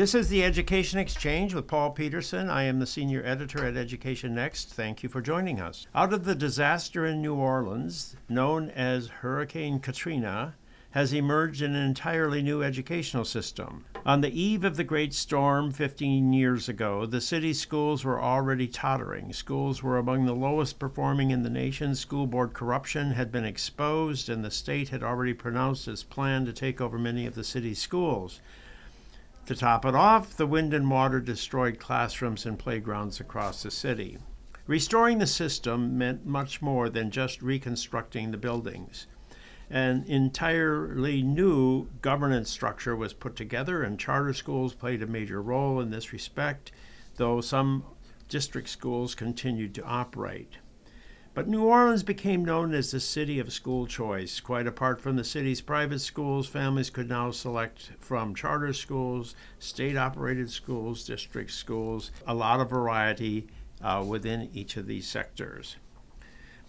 This is the Education Exchange with Paul Peterson. I am the senior editor at Education Next. Thank you for joining us. Out of the disaster in New Orleans, known as Hurricane Katrina, has emerged an entirely new educational system. On the eve of the great storm 15 years ago, the city's schools were already tottering. Schools were among the lowest performing in the nation. School board corruption had been exposed, and the state had already pronounced its plan to take over many of the city's schools. To top it off, the wind and water destroyed classrooms and playgrounds across the city. Restoring the system meant much more than just reconstructing the buildings. An entirely new governance structure was put together, and charter schools played a major role in this respect, though some district schools continued to operate. But New Orleans became known as the city of school choice. Quite apart from the city's private schools, families could now select from charter schools, state operated schools, district schools, a lot of variety uh, within each of these sectors.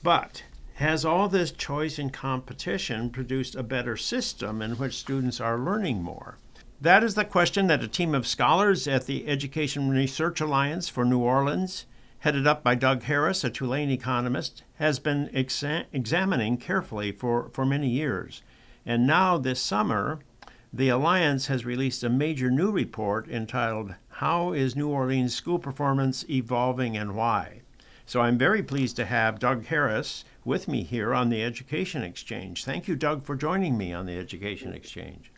But has all this choice and competition produced a better system in which students are learning more? That is the question that a team of scholars at the Education Research Alliance for New Orleans, headed up by Doug Harris, a Tulane economist, has been exa- examining carefully for, for many years. And now, this summer, the Alliance has released a major new report entitled How is New Orleans School Performance Evolving and Why? So I'm very pleased to have Doug Harris with me here on the Education Exchange. Thank you, Doug, for joining me on the Education Exchange.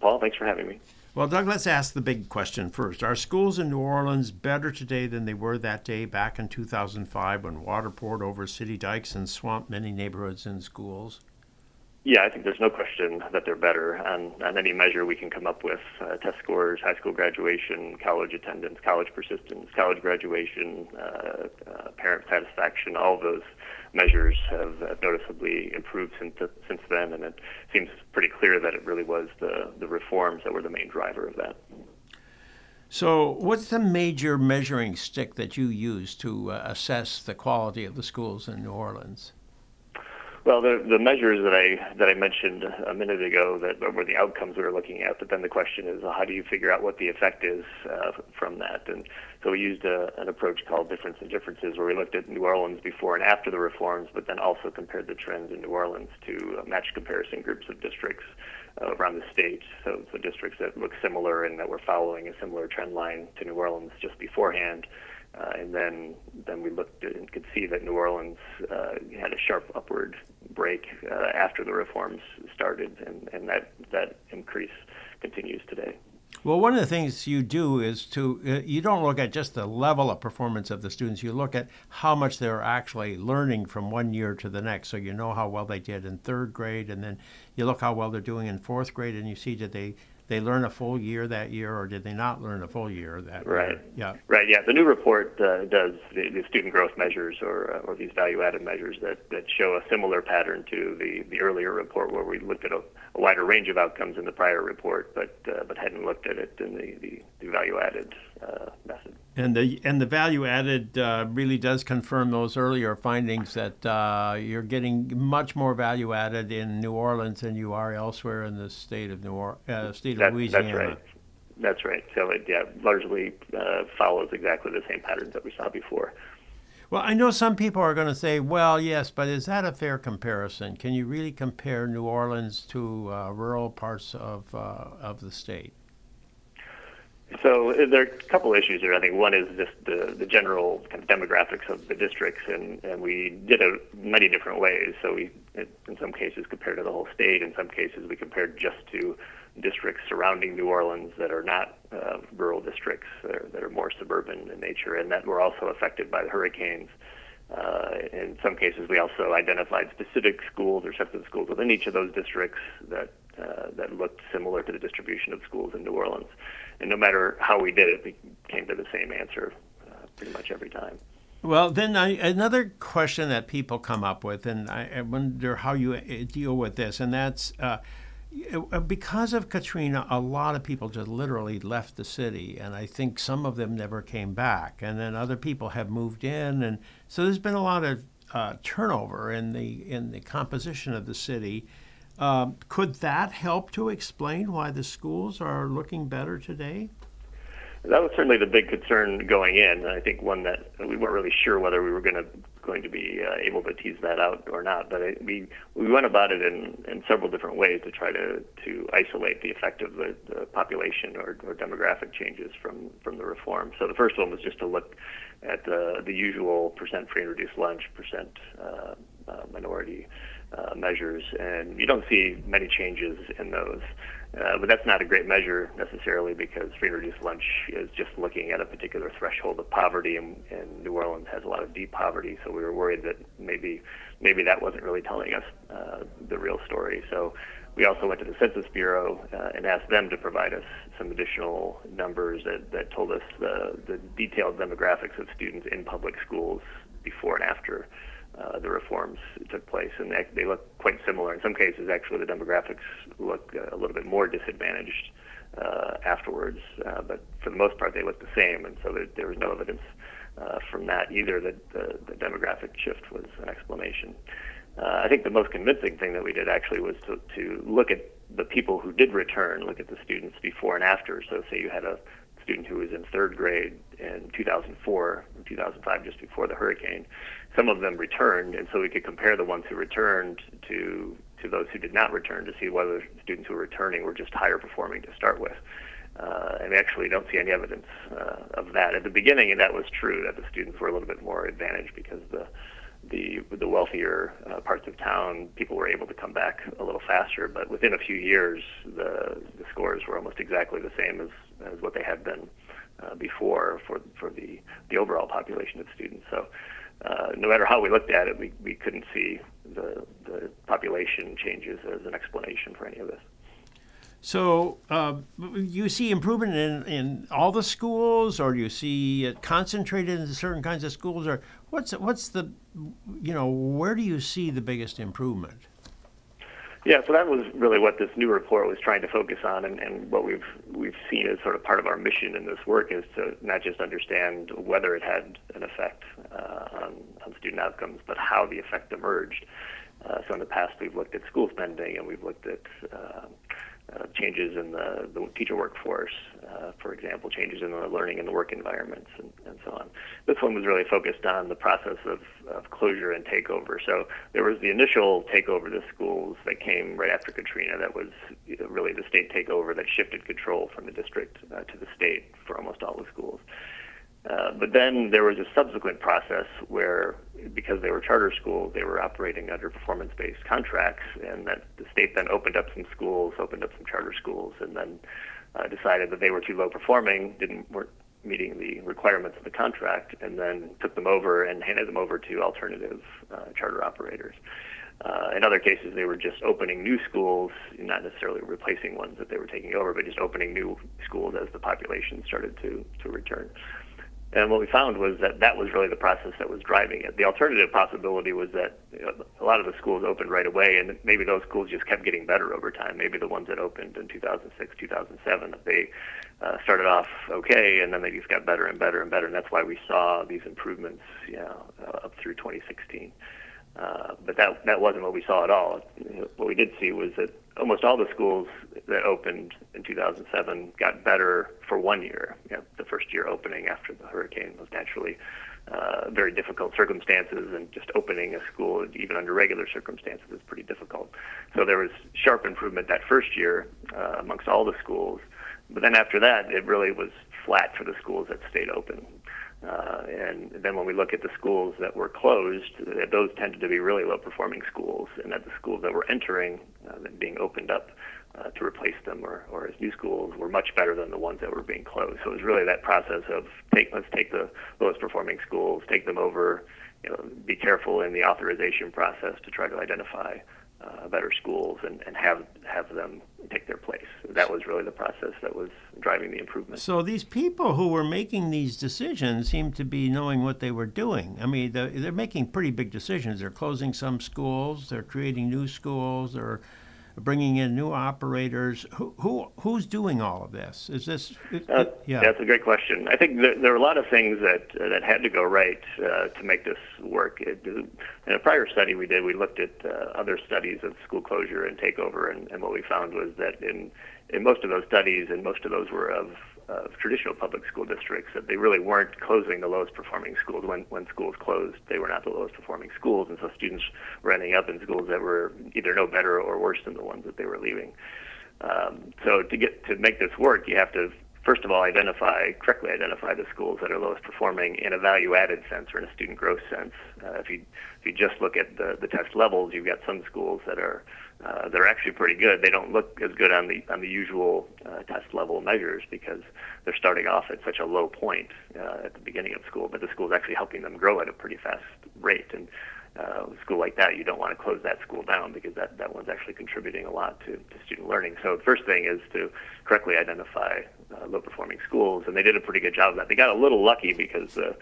Paul, thanks for having me. Well, Doug, let's ask the big question first. Are schools in New Orleans better today than they were that day back in 2005 when water poured over city dikes and swamped many neighborhoods and schools? Yeah, I think there's no question that they're better on, on any measure we can come up with uh, test scores, high school graduation, college attendance, college persistence, college graduation, uh, uh, parent satisfaction, all of those measures have, noticeably improved since, since then, and it seems pretty clear that it really was the, the reforms that were the main driver of that. So, what's the major measuring stick that you use to uh, assess the quality of the schools in New Orleans? Well, the the measures that I that I mentioned a minute ago that were the outcomes we were looking at, but then the question is how do you figure out what the effect is uh, from that? And so we used a, an approach called difference in differences, where we looked at New Orleans before and after the reforms, but then also compared the trends in New Orleans to uh, match comparison groups of districts uh, around the state. So, so districts that look similar and that were following a similar trend line to New Orleans just beforehand. Uh, and then, then we looked and could see that New Orleans uh, had a sharp upward break uh, after the reforms started, and, and that, that increase continues today. Well, one of the things you do is to, uh, you don't look at just the level of performance of the students, you look at how much they're actually learning from one year to the next. So you know how well they did in third grade, and then you look how well they're doing in fourth grade, and you see did they they learn a full year that year, or did they not learn a full year that right. year? Yeah. Right. Yeah. The new report uh, does the, the, student growth measures, or uh, or these value-added measures that, that show a similar pattern to the, the earlier report, where we looked at a, a wider range of outcomes in the prior report, but uh, but hadn't looked at it in the the, the value-added uh, method. And the and the value added uh, really does confirm those earlier findings that uh, you're getting much more value added in New Orleans than you are elsewhere in the state of New or- uh, state that, of Louisiana. That's right. That's right. So it yeah, largely uh, follows exactly the same patterns that we saw before. Well, I know some people are going to say, "Well, yes, but is that a fair comparison? Can you really compare New Orleans to uh, rural parts of uh, of the state?" So there are a couple issues here. I think one is just the, the general kind of demographics of the districts, and, and we did it many different ways. So we, in some cases, compared to the whole state. In some cases, we compared just to districts surrounding New Orleans that are not uh, rural districts, that are, that are more suburban in nature, and that were also affected by the hurricanes. Uh, in some cases, we also identified specific schools or sets of schools within each of those districts that uh, that looked similar to the distribution of schools in New Orleans. And no matter how we did it, we came to the same answer uh, pretty much every time. Well, then I, another question that people come up with, and I, I wonder how you uh, deal with this, and that's uh, uh, because of Katrina, a lot of people just literally left the city, and I think some of them never came back. And then other people have moved in, and so there's been a lot of uh, turnover in the in the composition of the city. Um, could that help to explain why the schools are looking better today? that was certainly the big concern going in. I think one that we weren't really sure whether we were going to going to be uh, able to tease that out or not. But I, we we went about it in, in several different ways to try to to isolate the effect of the, the population or, or demographic changes from from the reform. So the first one was just to look at the the usual percent free and reduced lunch, percent uh, uh, minority uh, measures, and you don't see many changes in those. Uh, but that's not a great measure necessarily because free and reduced lunch is just looking at a particular threshold of poverty, and, and New Orleans has a lot of deep poverty. So we were worried that maybe maybe that wasn't really telling us uh, the real story. So we also went to the Census Bureau uh, and asked them to provide us some additional numbers that, that told us the, the detailed demographics of students in public schools before and after uh, the reforms took place, and they, they look quite similar. In some cases, actually, the demographics look uh, a little bit more disadvantaged uh, afterwards, uh, but for the most part, they look the same, and so there, there was no evidence uh, from that either that the, the demographic shift was an explanation. Uh, I think the most convincing thing that we did actually was to, to look at the people who did return, look at the students before and after. So, say you had a student who was in third grade in 2004, and 2005, just before the hurricane. Some of them returned, and so we could compare the ones who returned to to those who did not return to see whether students who were returning were just higher performing to start with. Uh, and we actually don't see any evidence uh, of that. At the beginning, and that was true that the students were a little bit more advantaged because the the the wealthier uh, parts of town, people were able to come back a little faster. But within a few years, the the scores were almost exactly the same as as what they had been uh, before for for the the overall population of students. So. Uh, no matter how we looked at it, we, we couldn't see the, the population changes as an explanation for any of this. So uh, you see improvement in, in all the schools, or do you see it concentrated in certain kinds of schools, or what's what's the you know where do you see the biggest improvement? Yeah, so that was really what this new report was trying to focus on, and, and what we've we've seen as sort of part of our mission in this work is to not just understand whether it had an effect uh, on, on student outcomes, but how the effect emerged. Uh, so in the past, we've looked at school spending, and we've looked at uh, changes in the, the teacher workforce, uh, for example, changes in the learning and the work environments, and, and so on. This one was really focused on the process of, of closure and takeover. So there was the initial takeover of the schools that came right after Katrina. That was really the state takeover that shifted control from the district uh, to the state for almost all the schools. Uh, but then there was a subsequent process where, because they were charter schools, they were operating under performance-based contracts, and that the state then opened up some schools, opened up some charter schools, and then uh, decided that they were too low performing, didn't weren't meeting the requirements of the contract, and then took them over and handed them over to alternative uh, charter operators. Uh, in other cases, they were just opening new schools, not necessarily replacing ones that they were taking over, but just opening new schools as the population started to to return. And what we found was that that was really the process that was driving it. The alternative possibility was that you know, a lot of the schools opened right away, and maybe those schools just kept getting better over time. Maybe the ones that opened in 2006, 2007, they uh, started off okay, and then they just got better and better and better, and that's why we saw these improvements, you know, uh, up through 2016. Uh, but that that wasn't what we saw at all. What we did see was that almost all the schools that opened in 2007 got better for one year. You know, the first year opening after the hurricane was naturally uh, very difficult circumstances, and just opening a school, even under regular circumstances, is pretty difficult. So there was sharp improvement that first year uh, amongst all the schools. But then after that, it really was flat for the schools that stayed open. Uh, and then when we look at the schools that were closed, those tended to be really low performing schools, and that the schools that were entering, uh, being opened up uh, to replace them or, or as new schools, were much better than the ones that were being closed. So it was really that process of take, let's take the lowest performing schools, take them over, you know, be careful in the authorization process to try to identify uh, better schools and, and have have them take their place. That was really the process that was driving the improvement. So these people who were making these decisions seem to be knowing what they were doing. I mean, they're, they're making pretty big decisions. They're closing some schools. They're creating new schools. They're bringing in new operators. Who, who who's doing all of this? Is this? Uh, yeah, that's a great question. I think there, there are a lot of things that uh, that had to go right uh, to make this work. It, in a prior study we did, we looked at uh, other studies of school closure and takeover, and, and what we found was that in in most of those studies, and most of those were of of traditional public school districts that they really weren't closing the lowest performing schools. When when schools closed, they were not the lowest performing schools, and so students were ending up in schools that were either no better or worse than the ones that they were leaving. Um, so to get to make this work, you have to first of all identify correctly identify the schools that are lowest performing in a value added sense or in a student growth sense. Uh, if you if you just look at the the test levels, you've got some schools that are uh, they're actually pretty good. They don't look as good on the on the usual uh, test level measures because they're starting off at such a low point uh, at the beginning of school, but the school is actually helping them grow at a pretty fast rate. And uh, a school like that, you don't want to close that school down because that, that one's actually contributing a lot to, to student learning. So the first thing is to correctly identify uh, low-performing schools, and they did a pretty good job of that. They got a little lucky because uh,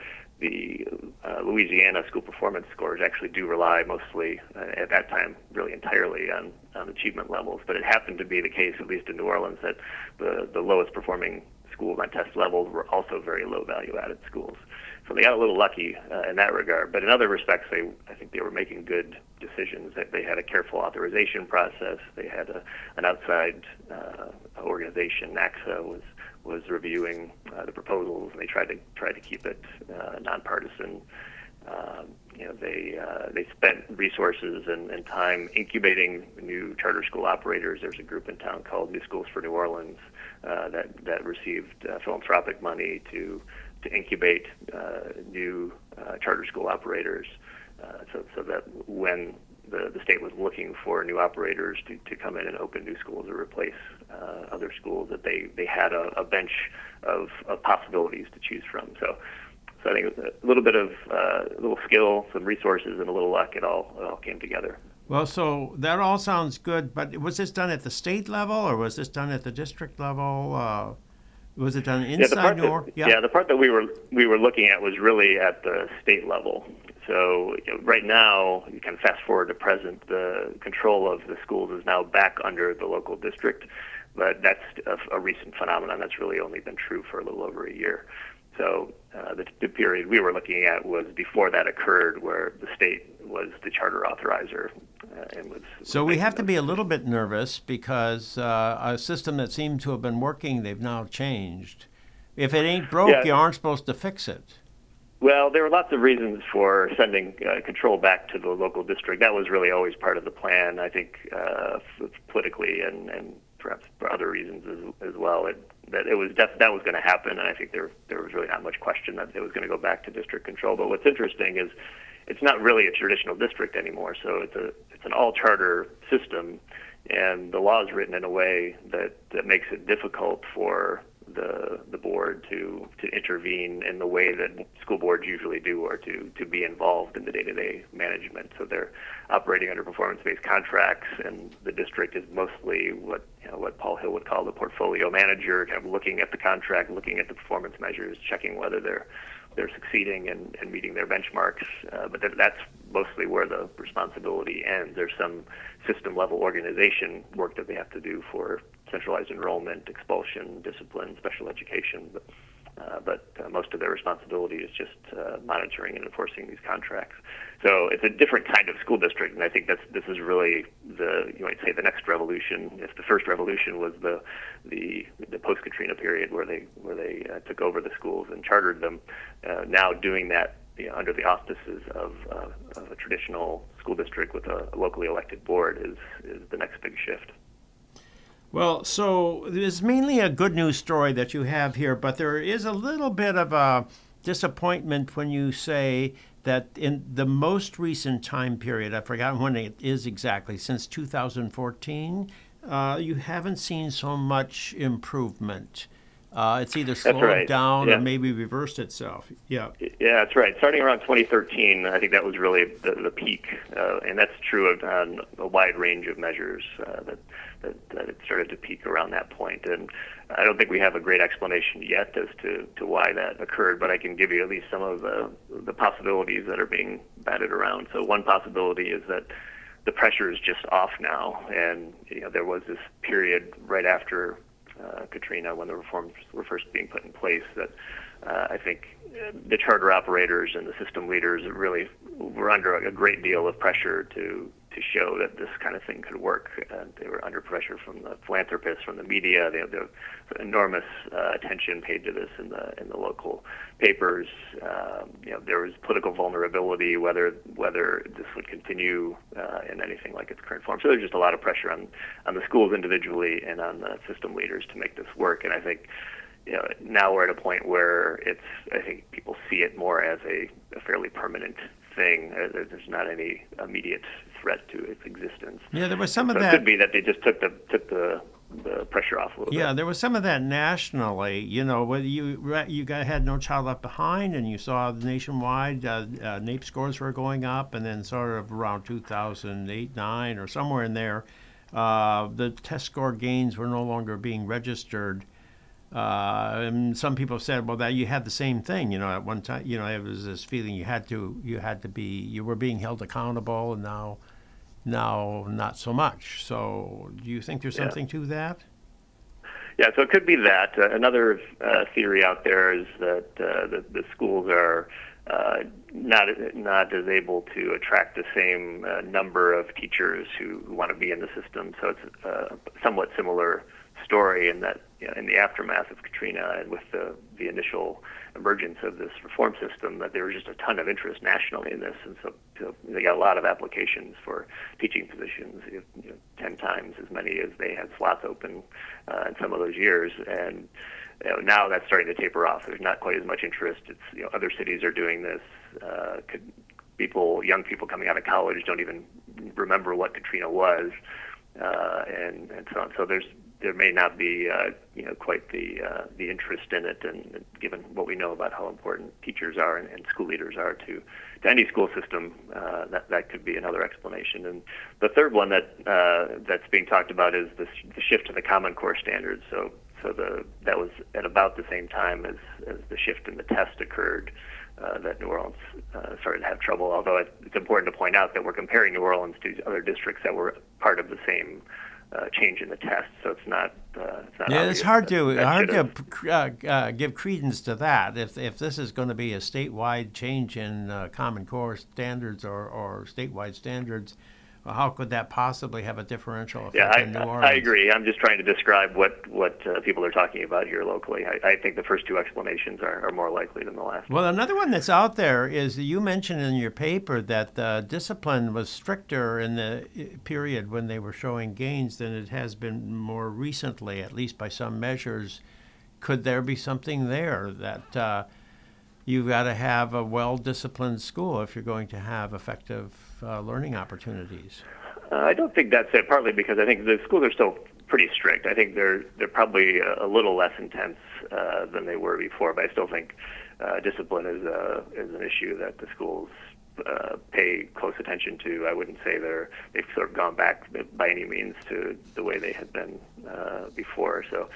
the uh, Louisiana school performance scores actually do rely mostly, uh, at that time, really entirely on, on achievement levels. But it happened to be the case, at least in New Orleans, that the, the lowest performing schools on test levels were also very low value-added schools. So they got a little lucky uh, in that regard. But in other respects, they I think they were making good decisions. That they had a careful authorization process. They had a, an outside uh, organization, NACSA, was was reviewing uh, the proposals, and they tried to try to keep it uh, nonpartisan. Um, you know, they uh, they spent resources and, and time incubating new charter school operators. There's a group in town called New Schools for New Orleans uh, that that received uh, philanthropic money to to incubate uh, new uh, charter school operators, uh, so, so that when the, the state was looking for new operators to, to come in and open new schools or replace uh, other schools, that they, they had a, a bench of, of possibilities to choose from. So, so I think it was a little bit of uh, a little skill, some resources, and a little luck. It all it all came together. Well, so that all sounds good, but was this done at the state level or was this done at the district level? Uh, was it done inside yeah, Yeah. yeah, the part that we were we were looking at was really at the state level. So you know, right now, you can fast forward to present, the control of the schools is now back under the local district, but that's a, a recent phenomenon. That's really only been true for a little over a year. So uh, the, the, period we were looking at was before that occurred, where the state was the charter authorizer uh, and was. So we have to be a little bit nervous because uh, a system that seemed to have been working, they've now changed. If it ain't broke, yeah. you aren't supposed to fix it. Well, there were lots of reasons for sending uh, control back to the local district. That was really always part of the plan. I think uh, politically and, and perhaps for other reasons as, as well. It, that it was def- that was going to happen, and I think there there was really not much question that it was going to go back to district control. But what's interesting is it's not really a traditional district anymore. So it's a it's an all charter system, and the law is written in a way that that makes it difficult for the the board to to intervene in the way that school boards usually do, or to to be involved in the day-to-day management. So they're operating under performance-based contracts, and the district is mostly what you know, what Paul Hill would call the portfolio manager, kind of looking at the contract, looking at the performance measures, checking whether they're they're succeeding and, and meeting their benchmarks. Uh, but that's mostly where the responsibility ends. There's some system level organization work that they have to do for centralized enrollment, expulsion, discipline, special education. But, uh, but uh, most of their responsibility is just uh, monitoring and enforcing these contracts. So it's a different kind of school district, and I think that's this is really the you might say the next revolution. If the first revolution was the the, the post Katrina period where they where they uh, took over the schools and chartered them, uh, now doing that you under the auspices of, of a traditional school district with a locally elected board is is the next big shift. Well, so it's mainly a good news story that you have here, but there is a little bit of a disappointment when you say that in the most recent time period, I've forgotten when it is exactly, since 2014, uh, you haven't seen so much improvement. Uh, it's either slowed right. down yeah. or maybe reversed itself. Yeah. Yeah, that's right. Starting around 2013, I think that was really the, the peak, uh, and that's true of uh, a wide range of measures uh, that, that, that it started to peak around that point. And I don't think we have a great explanation yet as to, to why that occurred, but I can give you at least some of the, the possibilities that are being batted around. So one possibility is that the pressure is just off now, and you know there was this period right after uh, Katrina when the reforms were first being put in place that uh, I think the charter operators and the system leaders really were under a great deal of pressure to to show that this kind of thing could work. And they were under pressure from the philanthropists, from the media. They had the enormous uh, attention paid to this in the in the local papers. Um, you know, there was political vulnerability whether whether this would continue uh, in anything like its current form. So there's just a lot of pressure on on the schools individually and on the system leaders to make this work. And I think you know, now we're at a point where it's, I think people see it more as a, a fairly permanent thing. Uh, there's not any immediate threat to its existence. Yeah, there was some so of that. It could be that they just took the took the the pressure off a little bit. yeah, bit. there was some of that nationally. You know, whether you you got, had no child left behind, and you saw nationwide uh, uh, NAEP scores were going up, and then sort of around 2008, nine, or somewhere in there, uh, the test score gains were no longer being registered. Uh, and some people said, well, that you had the same thing. You know, at one time, you know, it was this feeling you had to, you had to be, you were being held accountable, and now, now not so much. So, do you think there's Yeah. something to that? Yeah, so it could be that. Uh, another uh, theory out there is that uh, the, the schools are uh, not not as able to attract the same uh, number of teachers who, who want to be in the system. So it's a somewhat similar story in that you know, in the aftermath of Katrina and with the the initial emergence of this reform system, that there was just a ton of interest nationally in this, and so, so they got a lot of applications for teaching positions, you know, ten times as many as they had slots open uh, in some of those years, and you know, now that's starting to taper off. There's not quite as much interest. It's you know, other cities are doing this. Uh, could, people, young people coming out of college, don't even remember what Katrina was, uh, and and so on. So there's there may not be uh, you know quite the uh, the interest in it, and, and given what we know about how important teachers are and, and school leaders are to to any school system, uh, that that could be another explanation. And the third one that uh, that's being talked about is the, the shift to the Common Core standards. So so the that was at about the same time as as the shift in the test occurred. Uh, that New Orleans uh, started to have trouble. Although it, it's important to point out that we're comparing New Orleans to other districts that were part of the same uh, change in the test, so it's not. Uh, it's not yeah, obvious it's hard to that hard to uh, uh, give credence to that. If if this is going to be a statewide change in uh, Common Core standards or, or statewide standards, well, how could that possibly have a differential effect Yeah, I, in New Orleans? I agree. I'm just trying to describe what what uh, people are talking about here locally. I, I think the first two explanations are, are more likely than the last. Well, another one that's out there is you mentioned in your paper that uh, discipline was stricter in the uh, period when they were showing gains than it has been more recently, at least by some measures. Could there be something there that uh, you've got to have a well disciplined school if you're going to have effective uh, learning opportunities? Uh, I don't think that's it. Partly because I think the schools are still pretty strict. I think they're they're probably a, little less intense uh, than they were before, but I still think uh, discipline is a is an issue that the schools uh, pay close attention to. I wouldn't say they're they've sort of gone back by any means to the way they had been uh, before. So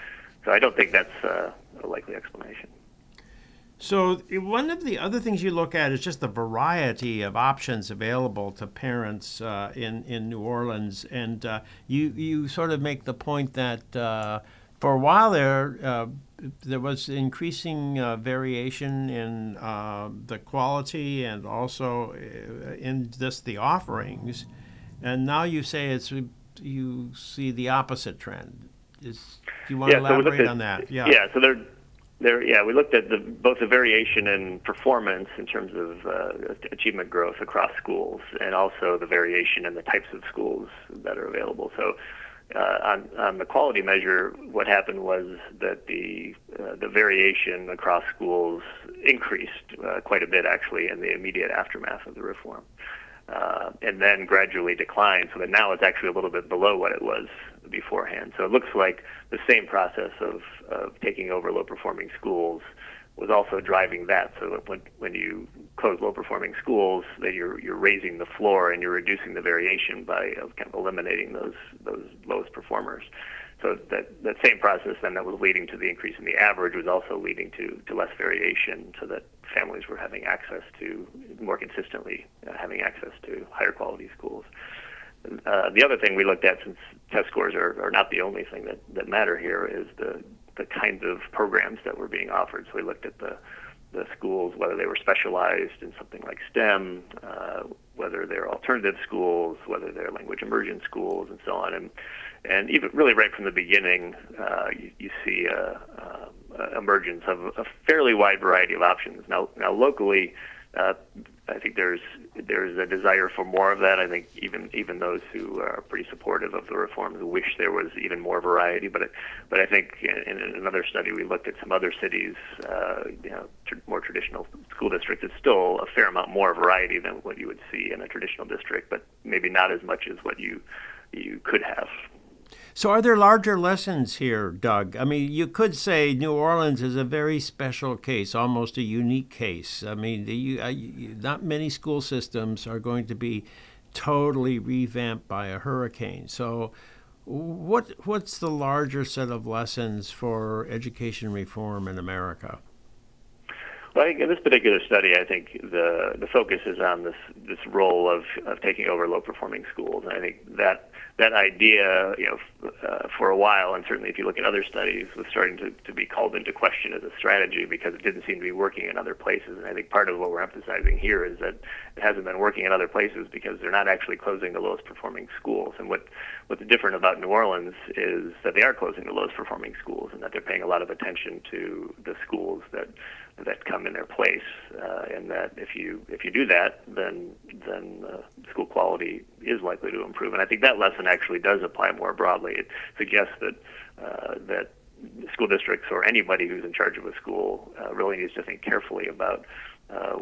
so I don't think that's uh, a likely explanation. So one of the other things you look at is just the variety of options available to parents uh, in in New Orleans, and uh, you you sort of make the point that uh, for a while there uh, there was increasing uh, variation in uh, the quality and also in just the offerings, and now you say it's you see the opposite trend. Is do you want to Yeah, so elaborate at- on that? Yeah, so there, there, yeah, we looked at the, both the variation in performance in terms of uh, achievement growth across schools, and also the variation in the types of schools that are available. So, uh, on, on the quality measure, what happened was that the uh, the variation across schools increased uh, quite a bit, actually, in the immediate aftermath of the reform. Uh, and then gradually declined, so that now it's actually a little bit below what it was beforehand. So it looks like the same process of, of taking over low performing schools was also driving that. So when, when you close low performing schools, that you're you're raising the floor and you're reducing the variation by of kind of eliminating those those lowest performers. So that that same process then that was leading to the increase in the average was also leading to to less variation, so that families were having access to more consistently uh, having access to higher quality schools. Uh, the other thing we looked at, since test scores are, are not the only thing that, that matter here, is the the kinds of programs that were being offered. So we looked at the the schools, whether they were specialized in something like STEM, uh, whether they're alternative schools, whether they're language immersion schools, and so on. And and even really right from the beginning, uh, you, you see a, a emergence of a fairly wide variety of options. Now, now locally, uh, I think there's there's a desire for more of that. I think even even those who are pretty supportive of the reforms wish there was even more variety. But it, but I think in, in another study we looked at some other cities, uh, you know, tr- more traditional school districts. It's still a fair amount more variety than what you would see in a traditional district, but maybe not as much as what you you could have. So, are there larger lessons here, Doug? I mean, you could say New Orleans is a very special case, almost a unique case. I mean, you, uh, you, not many school systems are going to be totally revamped by a hurricane. So, what what's the larger set of lessons for education reform in America? Well, I think in this particular study, I think the the focus is on this this role of, of taking over low performing schools, and I think that that idea, you know, uh, for a while, and certainly if you look at other studies, was starting to, to be called into question as a strategy because it didn't seem to be working in other places. And I think part of what we're emphasizing here is that it hasn't been working in other places because they're not actually closing the lowest performing schools. And what what's different about New Orleans is that they are closing the lowest performing schools and that they're paying a lot of attention to the schools that that come in their place, uh, and that if you if you do that, then then uh, school quality is likely to improve. And I think that lesson actually does apply more broadly. It suggests that uh, that school districts or anybody who's in charge of a school uh, really needs to think carefully about uh,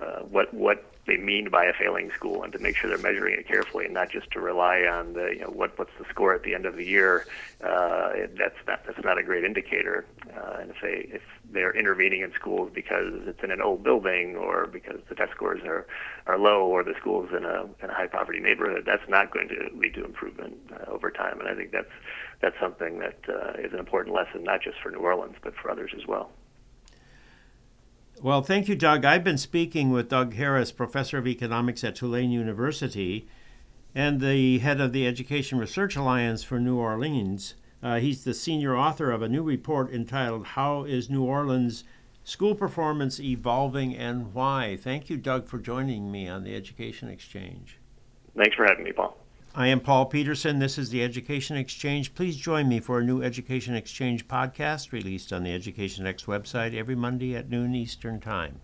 uh, what what they mean by a failing school, and to make sure they're measuring it carefully, and not just to rely on the you know what what's the score at the end of the year. Uh, that's not that's not a great indicator. Uh, and if they if they're intervening in schools because it's in an old building or because the test scores are are low or the school's in a in a high poverty neighborhood, that's not going to lead to improvement uh, over time. And I think that's that's something that uh, is an important lesson not just for New Orleans but for others as well. Well, thank you, Doug. I've been speaking with Doug Harris, professor of economics at Tulane University and the head of the Education Research Alliance for New Orleans. Uh, he's the senior author of a new report entitled How is New Orleans School Performance Evolving and Why? Thank you, Doug, for joining me on the Education Exchange. Thanks for having me, Paul. I am Paul Peterson. This is the Education Exchange. Please join me for a new Education Exchange podcast released on the Education Next website every Monday at noon Eastern Time.